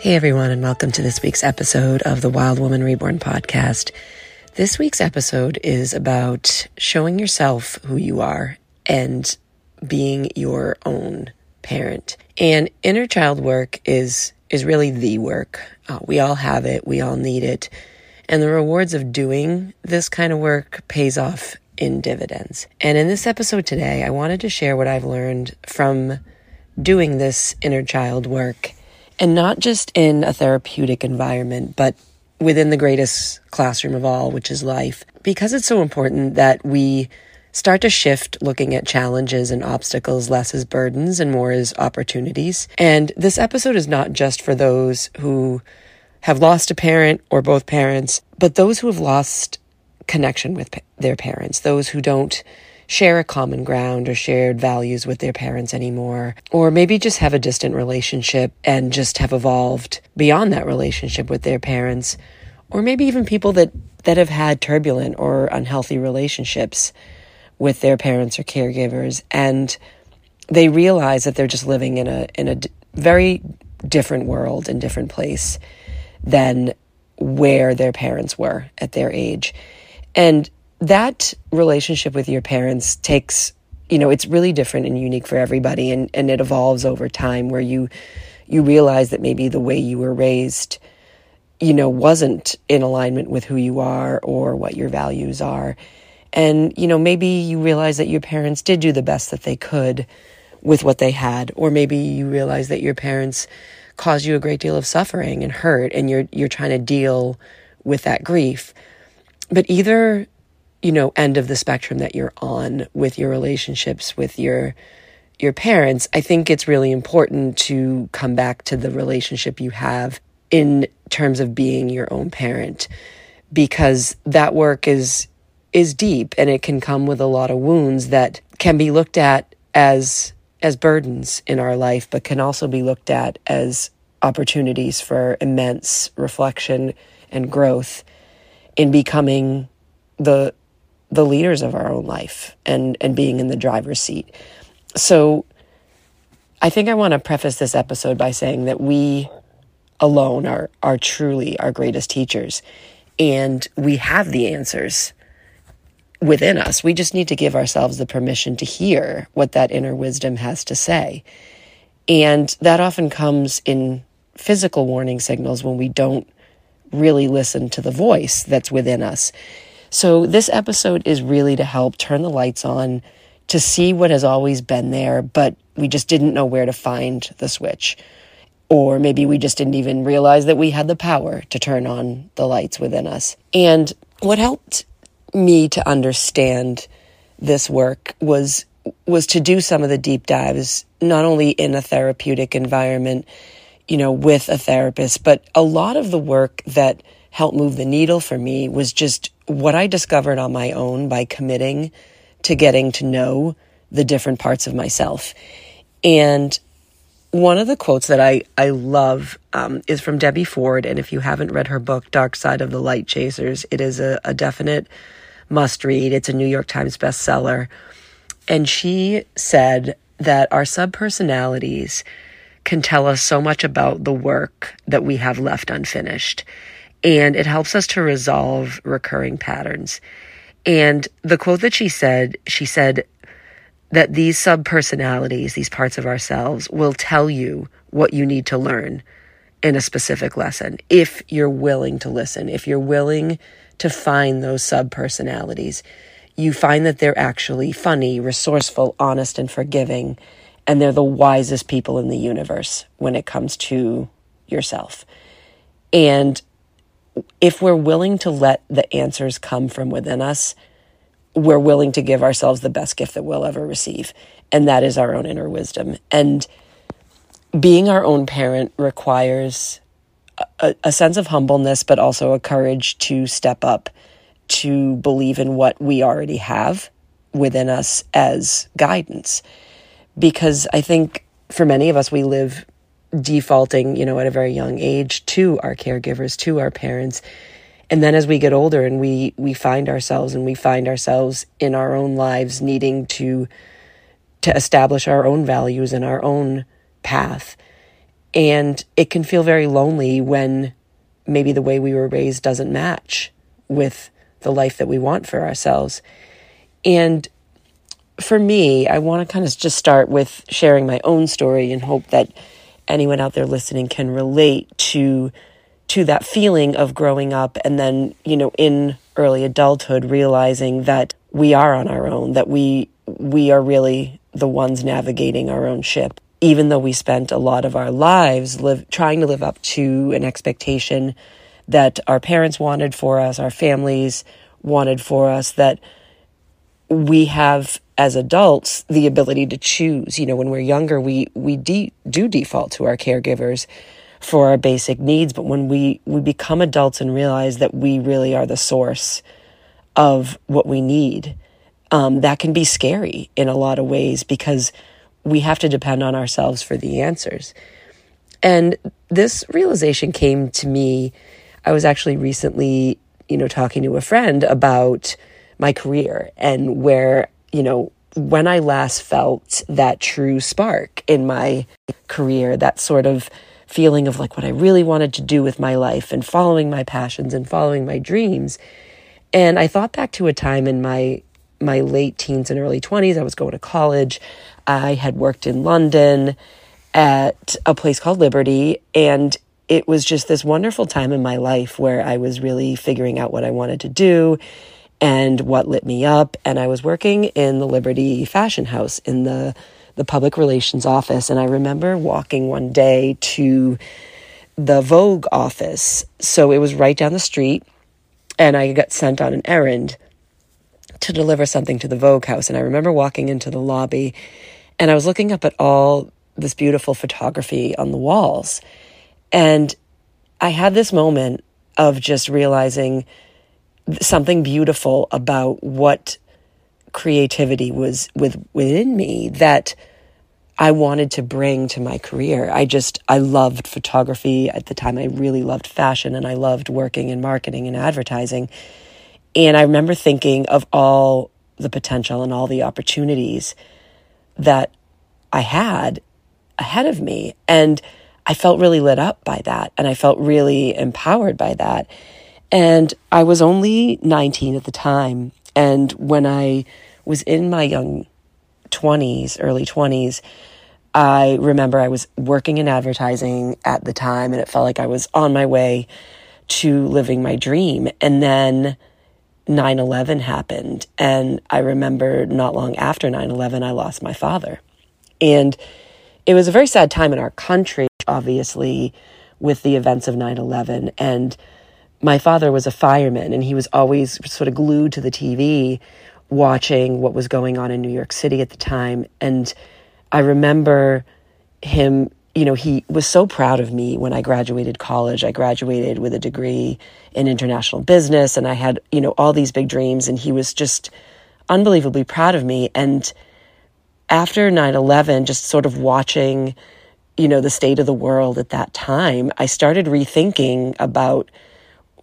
Hey everyone, and welcome to this week's episode of the Wild Woman Reborn podcast. This week's episode is about showing yourself who you are and being your own parent. And inner child work is is really the work. Uh, we all have it, we all need it. And the rewards of doing this kind of work pays off in dividends. And in this episode today, I wanted to share what I've learned from doing this inner child work and not just in a therapeutic environment, but within the greatest classroom of all, which is life. Because it's so important that we start to shift looking at challenges and obstacles less as burdens and more as opportunities. And this episode is not just for those who have lost a parent or both parents, but those who have lost connection with their parents, those who don't share a common ground or shared values with their parents anymore, or maybe just have a distant relationship and just have evolved beyond that relationship with their parents, or maybe even people that, that have had turbulent or unhealthy relationships with their parents or caregivers and they realize that they're just living in a in a d- very different world and different place than where their parents were at their age. And that relationship with your parents takes you know it's really different and unique for everybody and and it evolves over time where you you realize that maybe the way you were raised you know wasn't in alignment with who you are or what your values are. And you know maybe you realize that your parents did do the best that they could with what they had or maybe you realize that your parents caused you a great deal of suffering and hurt and you're you're trying to deal with that grief. But either you know, end of the spectrum that you're on with your relationships with your your parents, I think it's really important to come back to the relationship you have in terms of being your own parent because that work is is deep and it can come with a lot of wounds that can be looked at as as burdens in our life but can also be looked at as opportunities for immense reflection and growth in becoming the the leaders of our own life and and being in the driver's seat. So I think I want to preface this episode by saying that we alone are are truly our greatest teachers and we have the answers within us. We just need to give ourselves the permission to hear what that inner wisdom has to say. And that often comes in physical warning signals when we don't really listen to the voice that's within us. So, this episode is really to help turn the lights on to see what has always been there, but we just didn't know where to find the switch. Or maybe we just didn't even realize that we had the power to turn on the lights within us. And what helped me to understand this work was was to do some of the deep dives not only in a therapeutic environment you know with a therapist but a lot of the work that helped move the needle for me was just what I discovered on my own by committing to getting to know the different parts of myself. And one of the quotes that I, I love um, is from Debbie Ford. And if you haven't read her book, Dark Side of the Light Chasers, it is a, a definite must read. It's a New York Times bestseller. And she said that our subpersonalities can tell us so much about the work that we have left unfinished and it helps us to resolve recurring patterns. And the quote that she said, she said that these subpersonalities, these parts of ourselves, will tell you what you need to learn in a specific lesson if you're willing to listen, if you're willing to find those subpersonalities. You find that they're actually funny, resourceful, honest, and forgiving, and they're the wisest people in the universe when it comes to yourself. And if we're willing to let the answers come from within us, we're willing to give ourselves the best gift that we'll ever receive. And that is our own inner wisdom. And being our own parent requires a, a, sense of humbleness, but also a courage to step up, to believe in what we already have within us as guidance. Because I think for many of us, we live defaulting, you know, at a very young age to our caregivers, to our parents. And then as we get older and we we find ourselves and we find ourselves in our own lives needing to to establish our own values and our own path, And it can feel very lonely when maybe the way we were raised doesn't match with the life that we want for ourselves. And for me, I want to kind of just start with sharing my own story and hope that anyone out there listening can relate to to that feeling of growing up and then, you know, in early adulthood realizing that we are on our own, that we we are really the ones navigating our own ship. Even though we spent a lot of our lives live trying to live up to an expectation that our parents wanted for us, our families wanted for us, that we have as adults the ability to choose. You know, when we're younger, we we de- do default to our caregivers for our basic needs, but when we we become adults and realize that we really are the source of what we need, um, that can be scary in a lot of ways because we have to depend on ourselves for the answers. And this realization came to me. I was actually recently, you know, talking to a friend about my career and where, you know, when I last felt that true spark in my career, that sort of feeling of like what I really wanted to do with my life and following my passions and following my dreams. And I thought back to a time in my my late teens and early 20s. I was going to college. I had worked in London at a place called Liberty and it was just this wonderful time in my life where I was really figuring out what I wanted to do and what lit me up. And I was working in the Liberty Fashion House in the the public relations office. And I remember walking one day to the Vogue office. So it was right down the street. And I got sent on an errand to deliver something to the Vogue house. And I remember walking into the lobby and I was looking up at all this beautiful photography on the walls. And I had this moment of just realizing something beautiful about what creativity was with within me that I wanted to bring to my career. I just I loved photography at the time. I really loved fashion and I loved working in marketing and advertising. And I remember thinking of all the potential and all the opportunities that I had ahead of me and I felt really lit up by that and I felt really empowered by that. And I was only 19 at the time. And when I was in my young 20s, early 20s, I remember I was working in advertising at the time and it felt like I was on my way to living my dream. And then 9 11 happened. And I remember not long after 9 11, I lost my father. And it was a very sad time in our country, obviously, with the events of 9 11. And my father was a fireman and he was always sort of glued to the TV watching what was going on in New York City at the time. And I remember him, you know, he was so proud of me when I graduated college. I graduated with a degree in international business and I had, you know, all these big dreams. And he was just unbelievably proud of me. And after 9 11, just sort of watching, you know, the state of the world at that time, I started rethinking about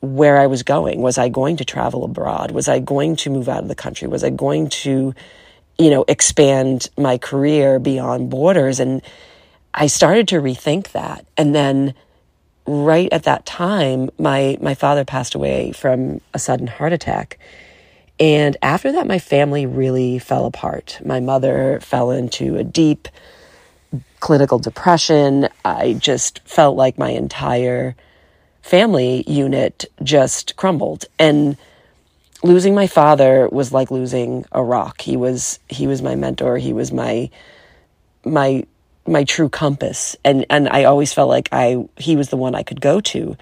where I was going. Was I going to travel abroad? Was I going to move out of the country? Was I going to, you know, expand my career beyond borders? And I started to rethink that. And then right at that time, my, my father passed away from a sudden heart attack. And after that, my family really fell apart. My mother fell into a deep clinical depression. I just felt like my entire family unit just crumbled. And losing my father was like losing a rock. He was he was my mentor. He was my my my true compass. And and I always felt like I he was the one I could go to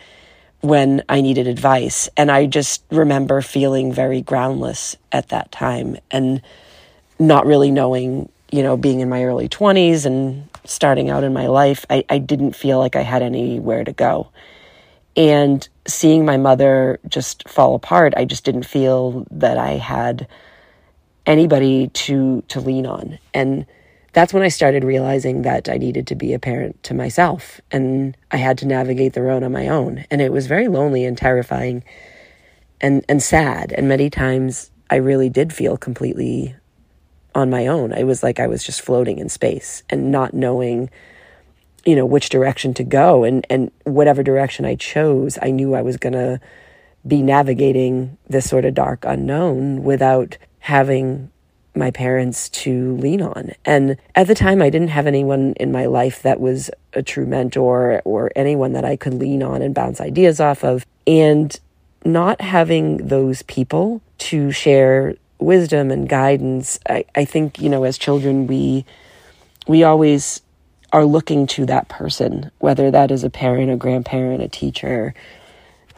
when I needed advice. And I just remember feeling very groundless at that time and not really knowing you know being in my early 20s and starting out in my life I, I didn't feel like I had anywhere to go and seeing my mother just fall apart, I just didn't feel that I had anybody to to lean on. And that's when I started realizing that I needed to be a parent to myself and I had to navigate the road on my own. And it was very lonely and terrifying and and sad. And many times I really did feel completely on my own. It was like I was just floating in space and not knowing you know, which direction to go. And, and whatever direction I chose, I knew I was going to be navigating this sort of dark unknown without having my parents to lean on. And at the time, I didn't have anyone in my life that was a true mentor or anyone that I could lean on and bounce ideas off of. And not having those people to share wisdom and guidance, I, I think, you know, as children, we, we always are looking to that person, whether that is a parent, a grandparent, a teacher,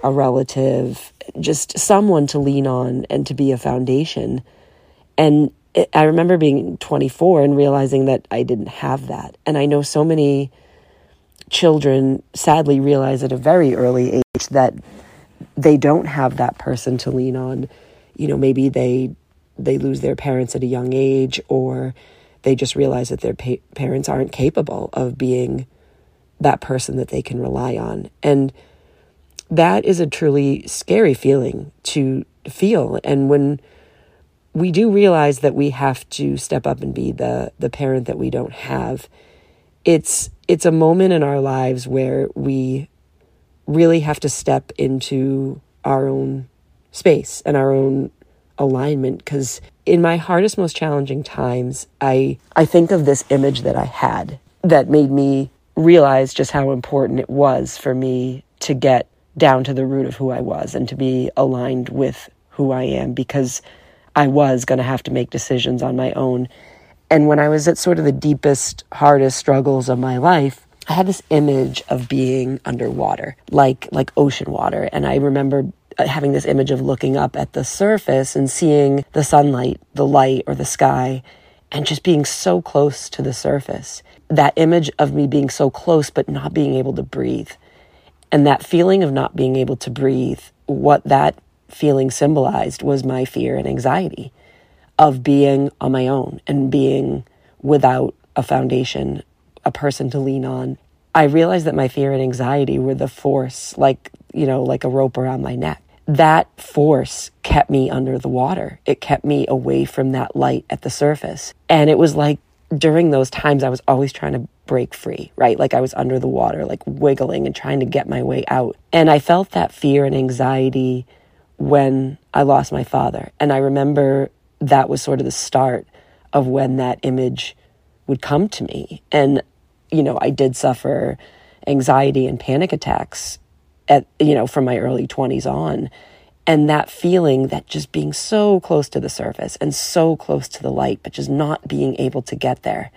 a relative, just someone to lean on and to be a foundation. And it, I remember being 24 and realizing that I didn't have that. And I know so many children sadly realize at a very early age that they don't have that person to lean on. You know, maybe they they lose their parents at a young age or they just realize that their pa- parents aren't capable of being that person that they can rely on. And that is a truly scary feeling to feel. And when we do realize that we have to step up and be the, the parent that we don't have, it's it's a moment in our lives where we really have to step into our own space and our own alignment because in my hardest most challenging times i i think of this image that i had that made me realize just how important it was for me to get down to the root of who i was and to be aligned with who i am because i was going to have to make decisions on my own. And when i was at sort of the deepest hardest struggles of my life I had this image of being underwater, like like ocean water, and I remember having this image of looking up at the surface and seeing the sunlight, the light, or the sky, and just being so close to the surface. That image of me being so close but not being able to breathe. And that feeling of not being able to breathe, what that feeling symbolized was my fear and anxiety of being on my own and being without a foundation, a person to lean on. I realized that my fear and anxiety were the force, like, you know, like a rope around my neck that force kept me under the water. It kept me away from that light at the surface. And it was like during those times, I was always trying to break free, right? Like I was under the water, like wiggling and trying to get my way out. And I felt that fear and anxiety when I lost my father. And I remember that was sort of the start of when that image would come to me. And, you know, I did suffer anxiety and panic attacks at you know from my early 20s on. And that feeling that just being so close to the surface and so close to the light but just not being able to get there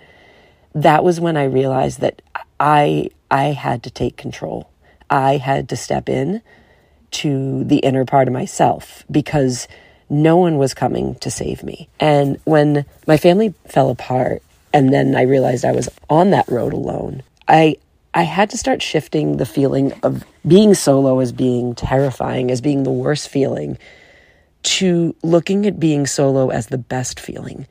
that was when i realized that i i had to take control. I had to step in to the inner part of myself because no one was coming to save me. And when my family fell apart and then i realized i was on that road alone i I had to start shifting the feeling of being solo as being terrifying, as being the worst feeling, to looking at being solo as the best feeling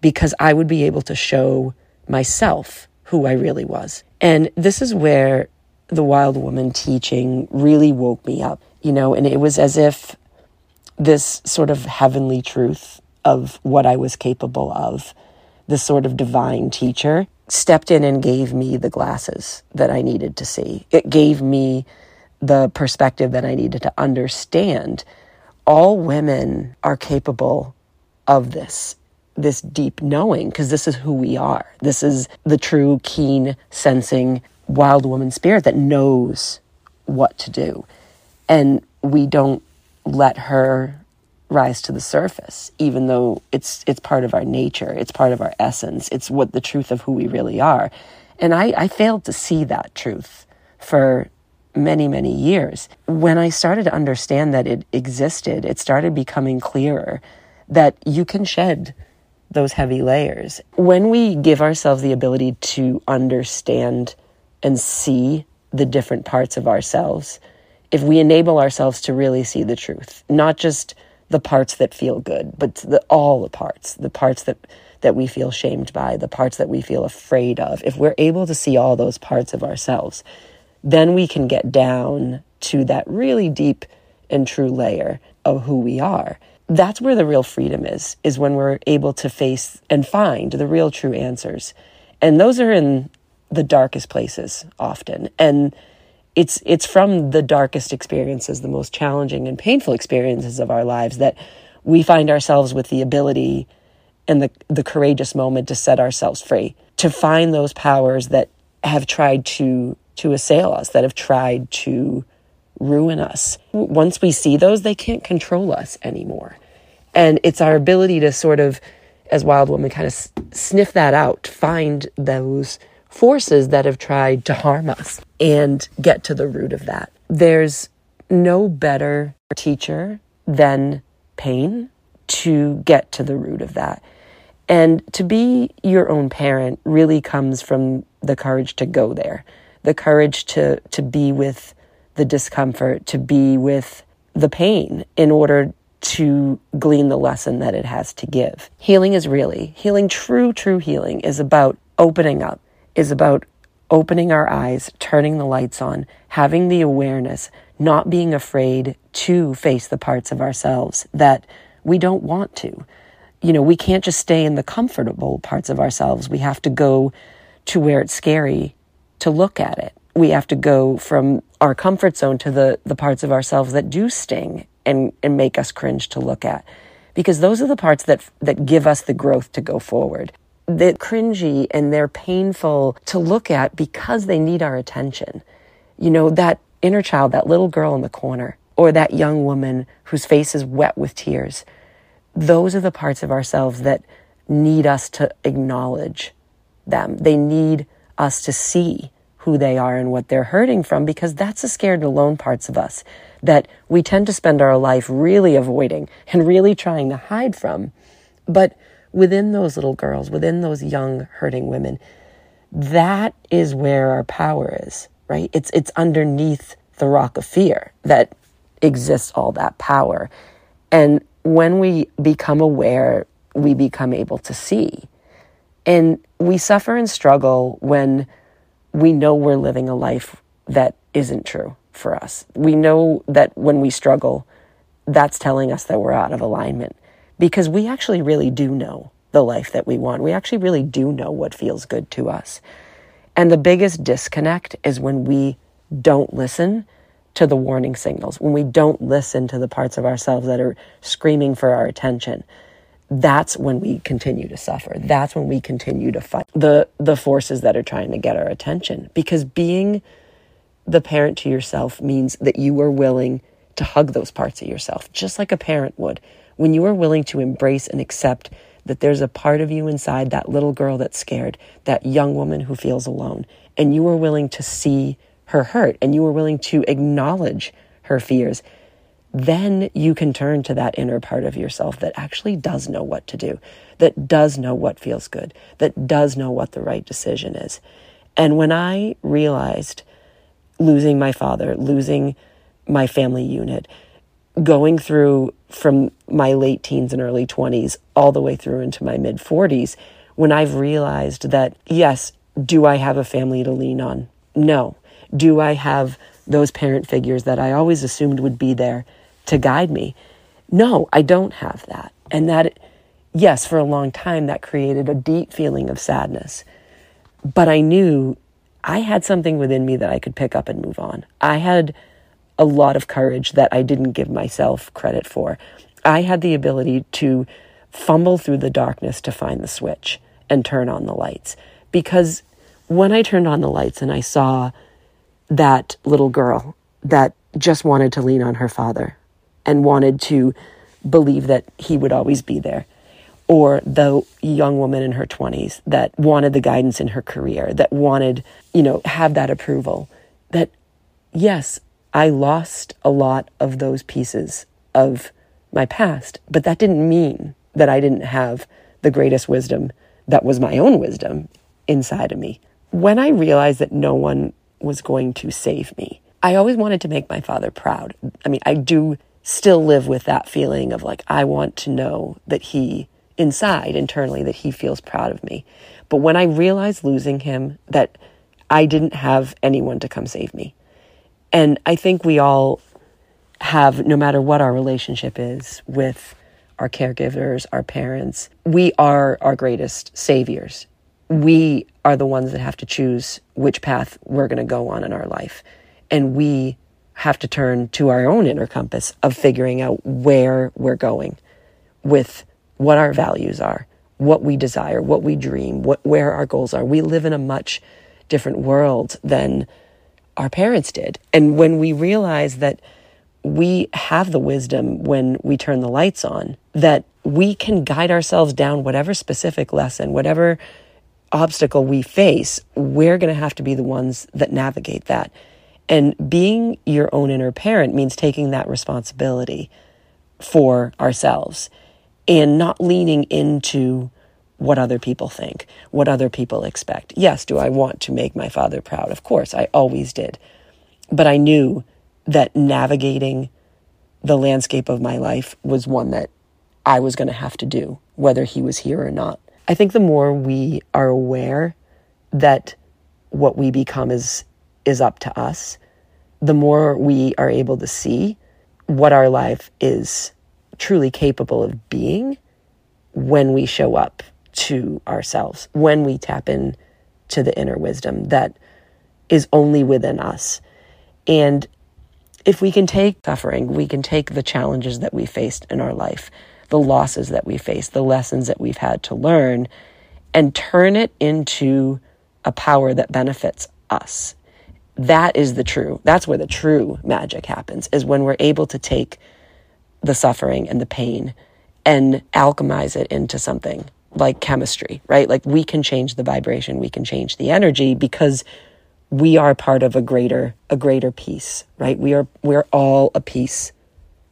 because I would be able to show myself who I really was. And this is where the wild woman teaching really woke me up, you know, and it was as if this sort of heavenly truth of what I was capable of, this sort of divine teacher, stepped in and gave me the glasses that I needed to see. It gave me the perspective that I needed to understand. All women are capable of this, this deep knowing, because this is who we are. This is the true, keen, sensing, wild woman spirit that knows what to do. And we don't let her rise to the surface, even though it's it's part of our nature, it's part of our essence, it's what the truth of who we really are. And I, I failed to see that truth for many, many years. When I started to understand that it existed, it started becoming clearer that you can shed those heavy layers. When we give ourselves the ability to understand and see the different parts of ourselves, if we enable ourselves to really see the truth, not just the parts that feel good, but the, all the parts, the parts that that we feel shamed by, the parts that we feel afraid of. If we're able to see all those parts of ourselves, then we can get down to that really deep and true layer of who we are. That's where the real freedom is, is when we're able to face and find the real true answers. And those are in the darkest places often. And it's it's from the darkest experiences, the most challenging and painful experiences of our lives that we find ourselves with the ability and the the courageous moment to set ourselves free, to find those powers that have tried to to assail us, that have tried to ruin us. Once we see those, they can't control us anymore. And it's our ability to sort of as wild woman kind of sniff that out, find those forces that have tried to harm us and get to the root of that. There's no better teacher than pain to get to the root of that. And to be your own parent really comes from the courage to go there, the courage to, to be with the discomfort, to be with the pain in order to glean the lesson that it has to give. Healing is really, healing, true, true healing is about opening up, is about opening our eyes, turning the lights on, having the awareness, not being afraid to face the parts of ourselves that we don't want to. You know, we can't just stay in the comfortable parts of ourselves. We have to go to where it's scary to look at it. We have to go from our comfort zone to the, the parts of ourselves that do sting and, and make us cringe to look at. Because those are the parts that, that give us the growth to go forward they're cringy and they're painful to look at because they need our attention. You know, that inner child, that little girl in the corner, or that young woman whose face is wet with tears. Those are the parts of ourselves that need us to acknowledge them. They need us to see who they are and what they're hurting from because that's the scared and alone parts of us that we tend to spend our life really avoiding and really trying to hide from. But within those little girls, within those young hurting women, that is where our power is, right? It's it's underneath the rock of fear that exists all that power. And when we become aware, we become able to see. And we suffer and struggle when we know we're living a life that isn't true for us. We know that when we struggle, that's telling us that we're out of alignment because we actually really do know the life that we want. We actually really do know what feels good to us. And the biggest disconnect is when we don't listen to the warning signals, when we don't listen to the parts of ourselves that are screaming for our attention. That's when we continue to suffer. That's when we continue to fight the, the forces that are trying to get our attention. Because being the parent to yourself means that you are willing to hug those parts of yourself, just like a parent would when you are willing to embrace and accept that there's a part of you inside that little girl that's scared, that young woman who feels alone, and you are willing to see her hurt and you are willing to acknowledge her fears, then you can turn to that inner part of yourself that actually does know what to do, that does know what feels good, that does know what the right decision is. And when I realized losing my father, losing my family unit, going through from my late teens and early 20s all the way through into my mid 40s when I've realized that, yes, do I have a family to lean on? No. Do I have those parent figures that I always assumed would be there to guide me? No, I don't have that. And that, yes, for a long time, that created a deep feeling of sadness. But I knew I had something within me that I could pick up and move on. I had a lot of courage that I didn't give myself credit for. I had the ability to fumble through the darkness to find the switch and turn on the lights. Because when I turned on the lights and I saw that little girl that just wanted to lean on her father and wanted to believe that he would always be there, or the young woman in her 20s that wanted the guidance in her career, that wanted, you know, have that approval, that yes, I lost a lot of those pieces of my past, but that didn't mean that I didn't have the greatest wisdom that was my own wisdom inside of me. When I realized that no one was going to save me, I always wanted to make my father proud. I mean, I do still live with that feeling of like, I want to know that he, inside, internally, that he feels proud of me. But when I realized losing him, that I didn't have anyone to come save me. And I think we all have, no matter what our relationship is with our caregivers, our parents, we are our greatest saviors we are the ones that have to choose which path we're going to go on in our life. And we have to turn to our own inner compass of figuring out where we're going with what our values are, what we desire, what we dream, what, where our goals are. We live in a much different world than our parents did. And when we realize that we have the wisdom when we turn the lights on, that we can guide ourselves down whatever specific lesson, whatever obstacle we face, we're going to have to be the ones that navigate that. And being your own inner parent means taking that responsibility for ourselves and not leaning into what other people think, what other people expect. Yes, do I want to make my father proud? Of course, I always did. But I knew that navigating the landscape of my life was one that I was going to have to do, whether he was here or not. I think the more we are aware that what we become is is up to us, the more we are able to see what our life is truly capable of being when we show up to ourselves, when we tap in to the inner wisdom that is only within us. And if we can take suffering, we can take the challenges that we faced in our life, the losses that we faced, the lessons that we've had to learn, and turn it into a power that benefits us. That is the true, that's where the true magic happens, is when we're able to take the suffering and the pain and alchemize it into something like chemistry, right? Like we can change the vibration, we can change the energy because we are part of a greater a greater piece, right? We are we're all a piece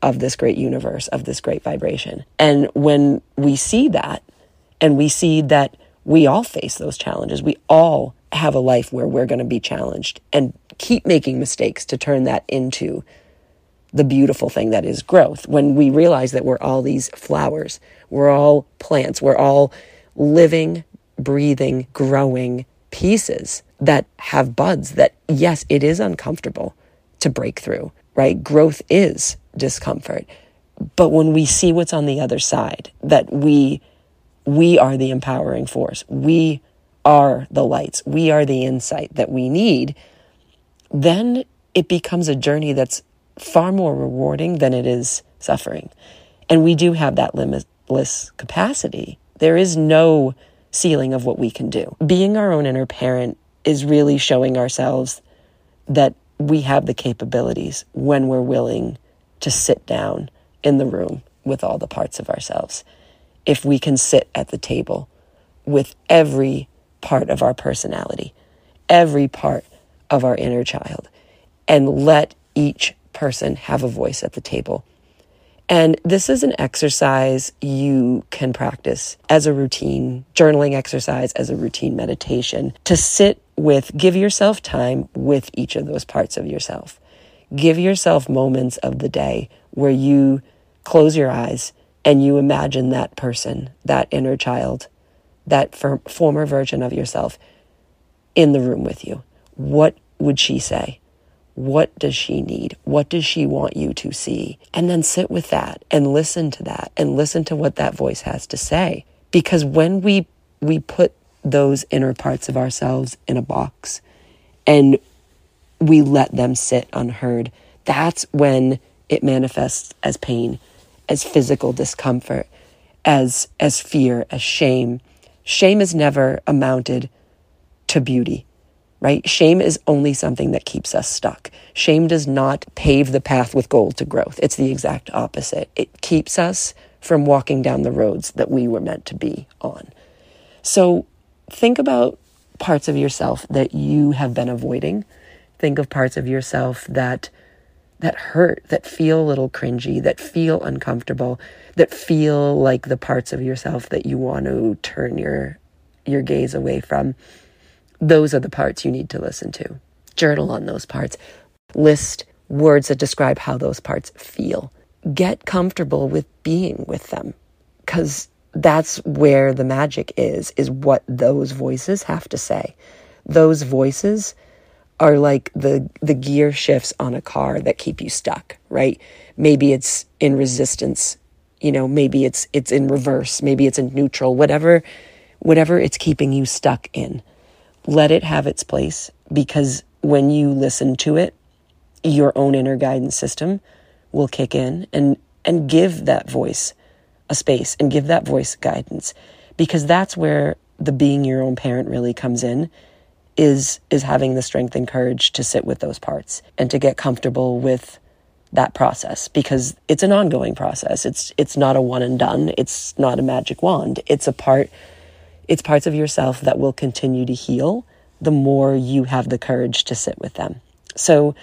of this great universe, of this great vibration. And when we see that and we see that we all face those challenges, we all have a life where we're going to be challenged and keep making mistakes to turn that into the beautiful thing that is growth. When we realize that we're all these flowers, we're all plants, we're all living, breathing, growing pieces that have buds that, yes, it is uncomfortable to break through, right? Growth is discomfort. But when we see what's on the other side, that we, we are the empowering force, we are the lights, we are the insight that we need, then it becomes a journey that's far more rewarding than it is suffering. And we do have that limitless capacity. There is no ceiling of what we can do. Being our own inner parent is really showing ourselves that we have the capabilities when we're willing to sit down in the room with all the parts of ourselves. If we can sit at the table with every part of our personality, every part of our inner child, and let each person have a voice at the table. And this is an exercise you can practice as a routine journaling exercise, as a routine meditation to sit with, give yourself time with each of those parts of yourself. Give yourself moments of the day where you close your eyes and you imagine that person, that inner child, that former version of yourself in the room with you. What would she say? What does she need? What does she want you to see? And then sit with that and listen to that and listen to what that voice has to say. Because when we, we put those inner parts of ourselves in a box and we let them sit unheard, that's when it manifests as pain, as physical discomfort, as, as fear, as shame. Shame is never amounted to beauty right? Shame is only something that keeps us stuck. Shame does not pave the path with gold to growth. It's the exact opposite. It keeps us from walking down the roads that we were meant to be on. So think about parts of yourself that you have been avoiding. Think of parts of yourself that that hurt, that feel a little cringy, that feel uncomfortable, that feel like the parts of yourself that you want to turn your your gaze away from those are the parts you need to listen to. Journal on those parts. List words that describe how those parts feel. Get comfortable with being with them because that's where the magic is, is what those voices have to say. Those voices are like the the gear shifts on a car that keep you stuck, right? Maybe it's in resistance, you know, maybe it's it's in reverse, maybe it's in neutral, whatever whatever it's keeping you stuck in. Let it have its place because when you listen to it, your own inner guidance system will kick in and and give that voice a space and give that voice guidance because that's where the being your own parent really comes in is is having the strength and courage to sit with those parts and to get comfortable with that process because it's an ongoing process. It's it's not a one and done. It's not a magic wand. It's a part it's parts of yourself that will continue to heal the more you have the courage to sit with them. So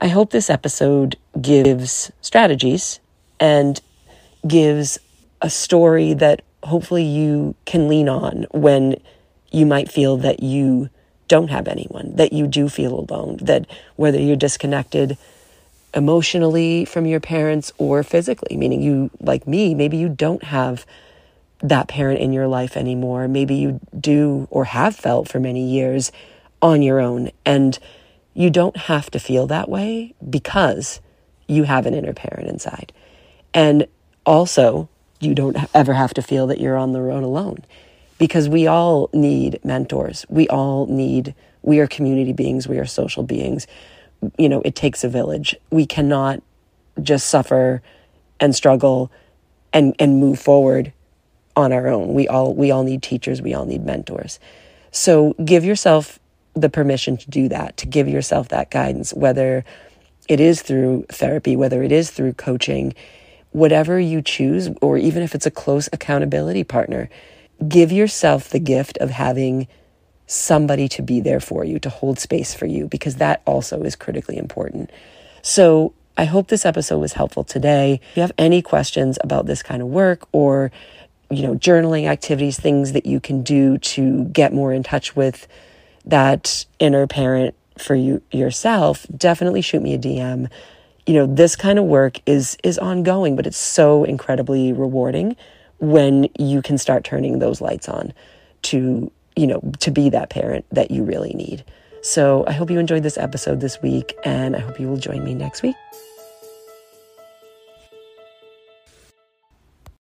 I hope this episode gives strategies and gives a story that hopefully you can lean on when you might feel that you don't have anyone, that you do feel alone, that whether you're disconnected emotionally from your parents or physically, meaning you, like me, maybe you don't have that parent in your life anymore. Maybe you do or have felt for many years on your own. And you don't have to feel that way because you have an inner parent inside. And also, you don't ever have to feel that you're on the road alone because we all need mentors. We all need, we are community beings, we are social beings. You know, it takes a village. We cannot just suffer and struggle and, and move forward on our own. We all, we all need teachers, we all need mentors. So give yourself the permission to do that, to give yourself that guidance, whether it is through therapy, whether it is through coaching, whatever you choose, or even if it's a close accountability partner, give yourself the gift of having somebody to be there for you, to hold space for you, because that also is critically important. So I hope this episode was helpful today. If you have any questions about this kind of work or, you know, journaling activities, things that you can do to get more in touch with that inner parent for you yourself, definitely shoot me a DM you know this kind of work is is ongoing but it's so incredibly rewarding when you can start turning those lights on to you know to be that parent that you really need. So i hope you enjoyed this episode this week and i hope you will join me next week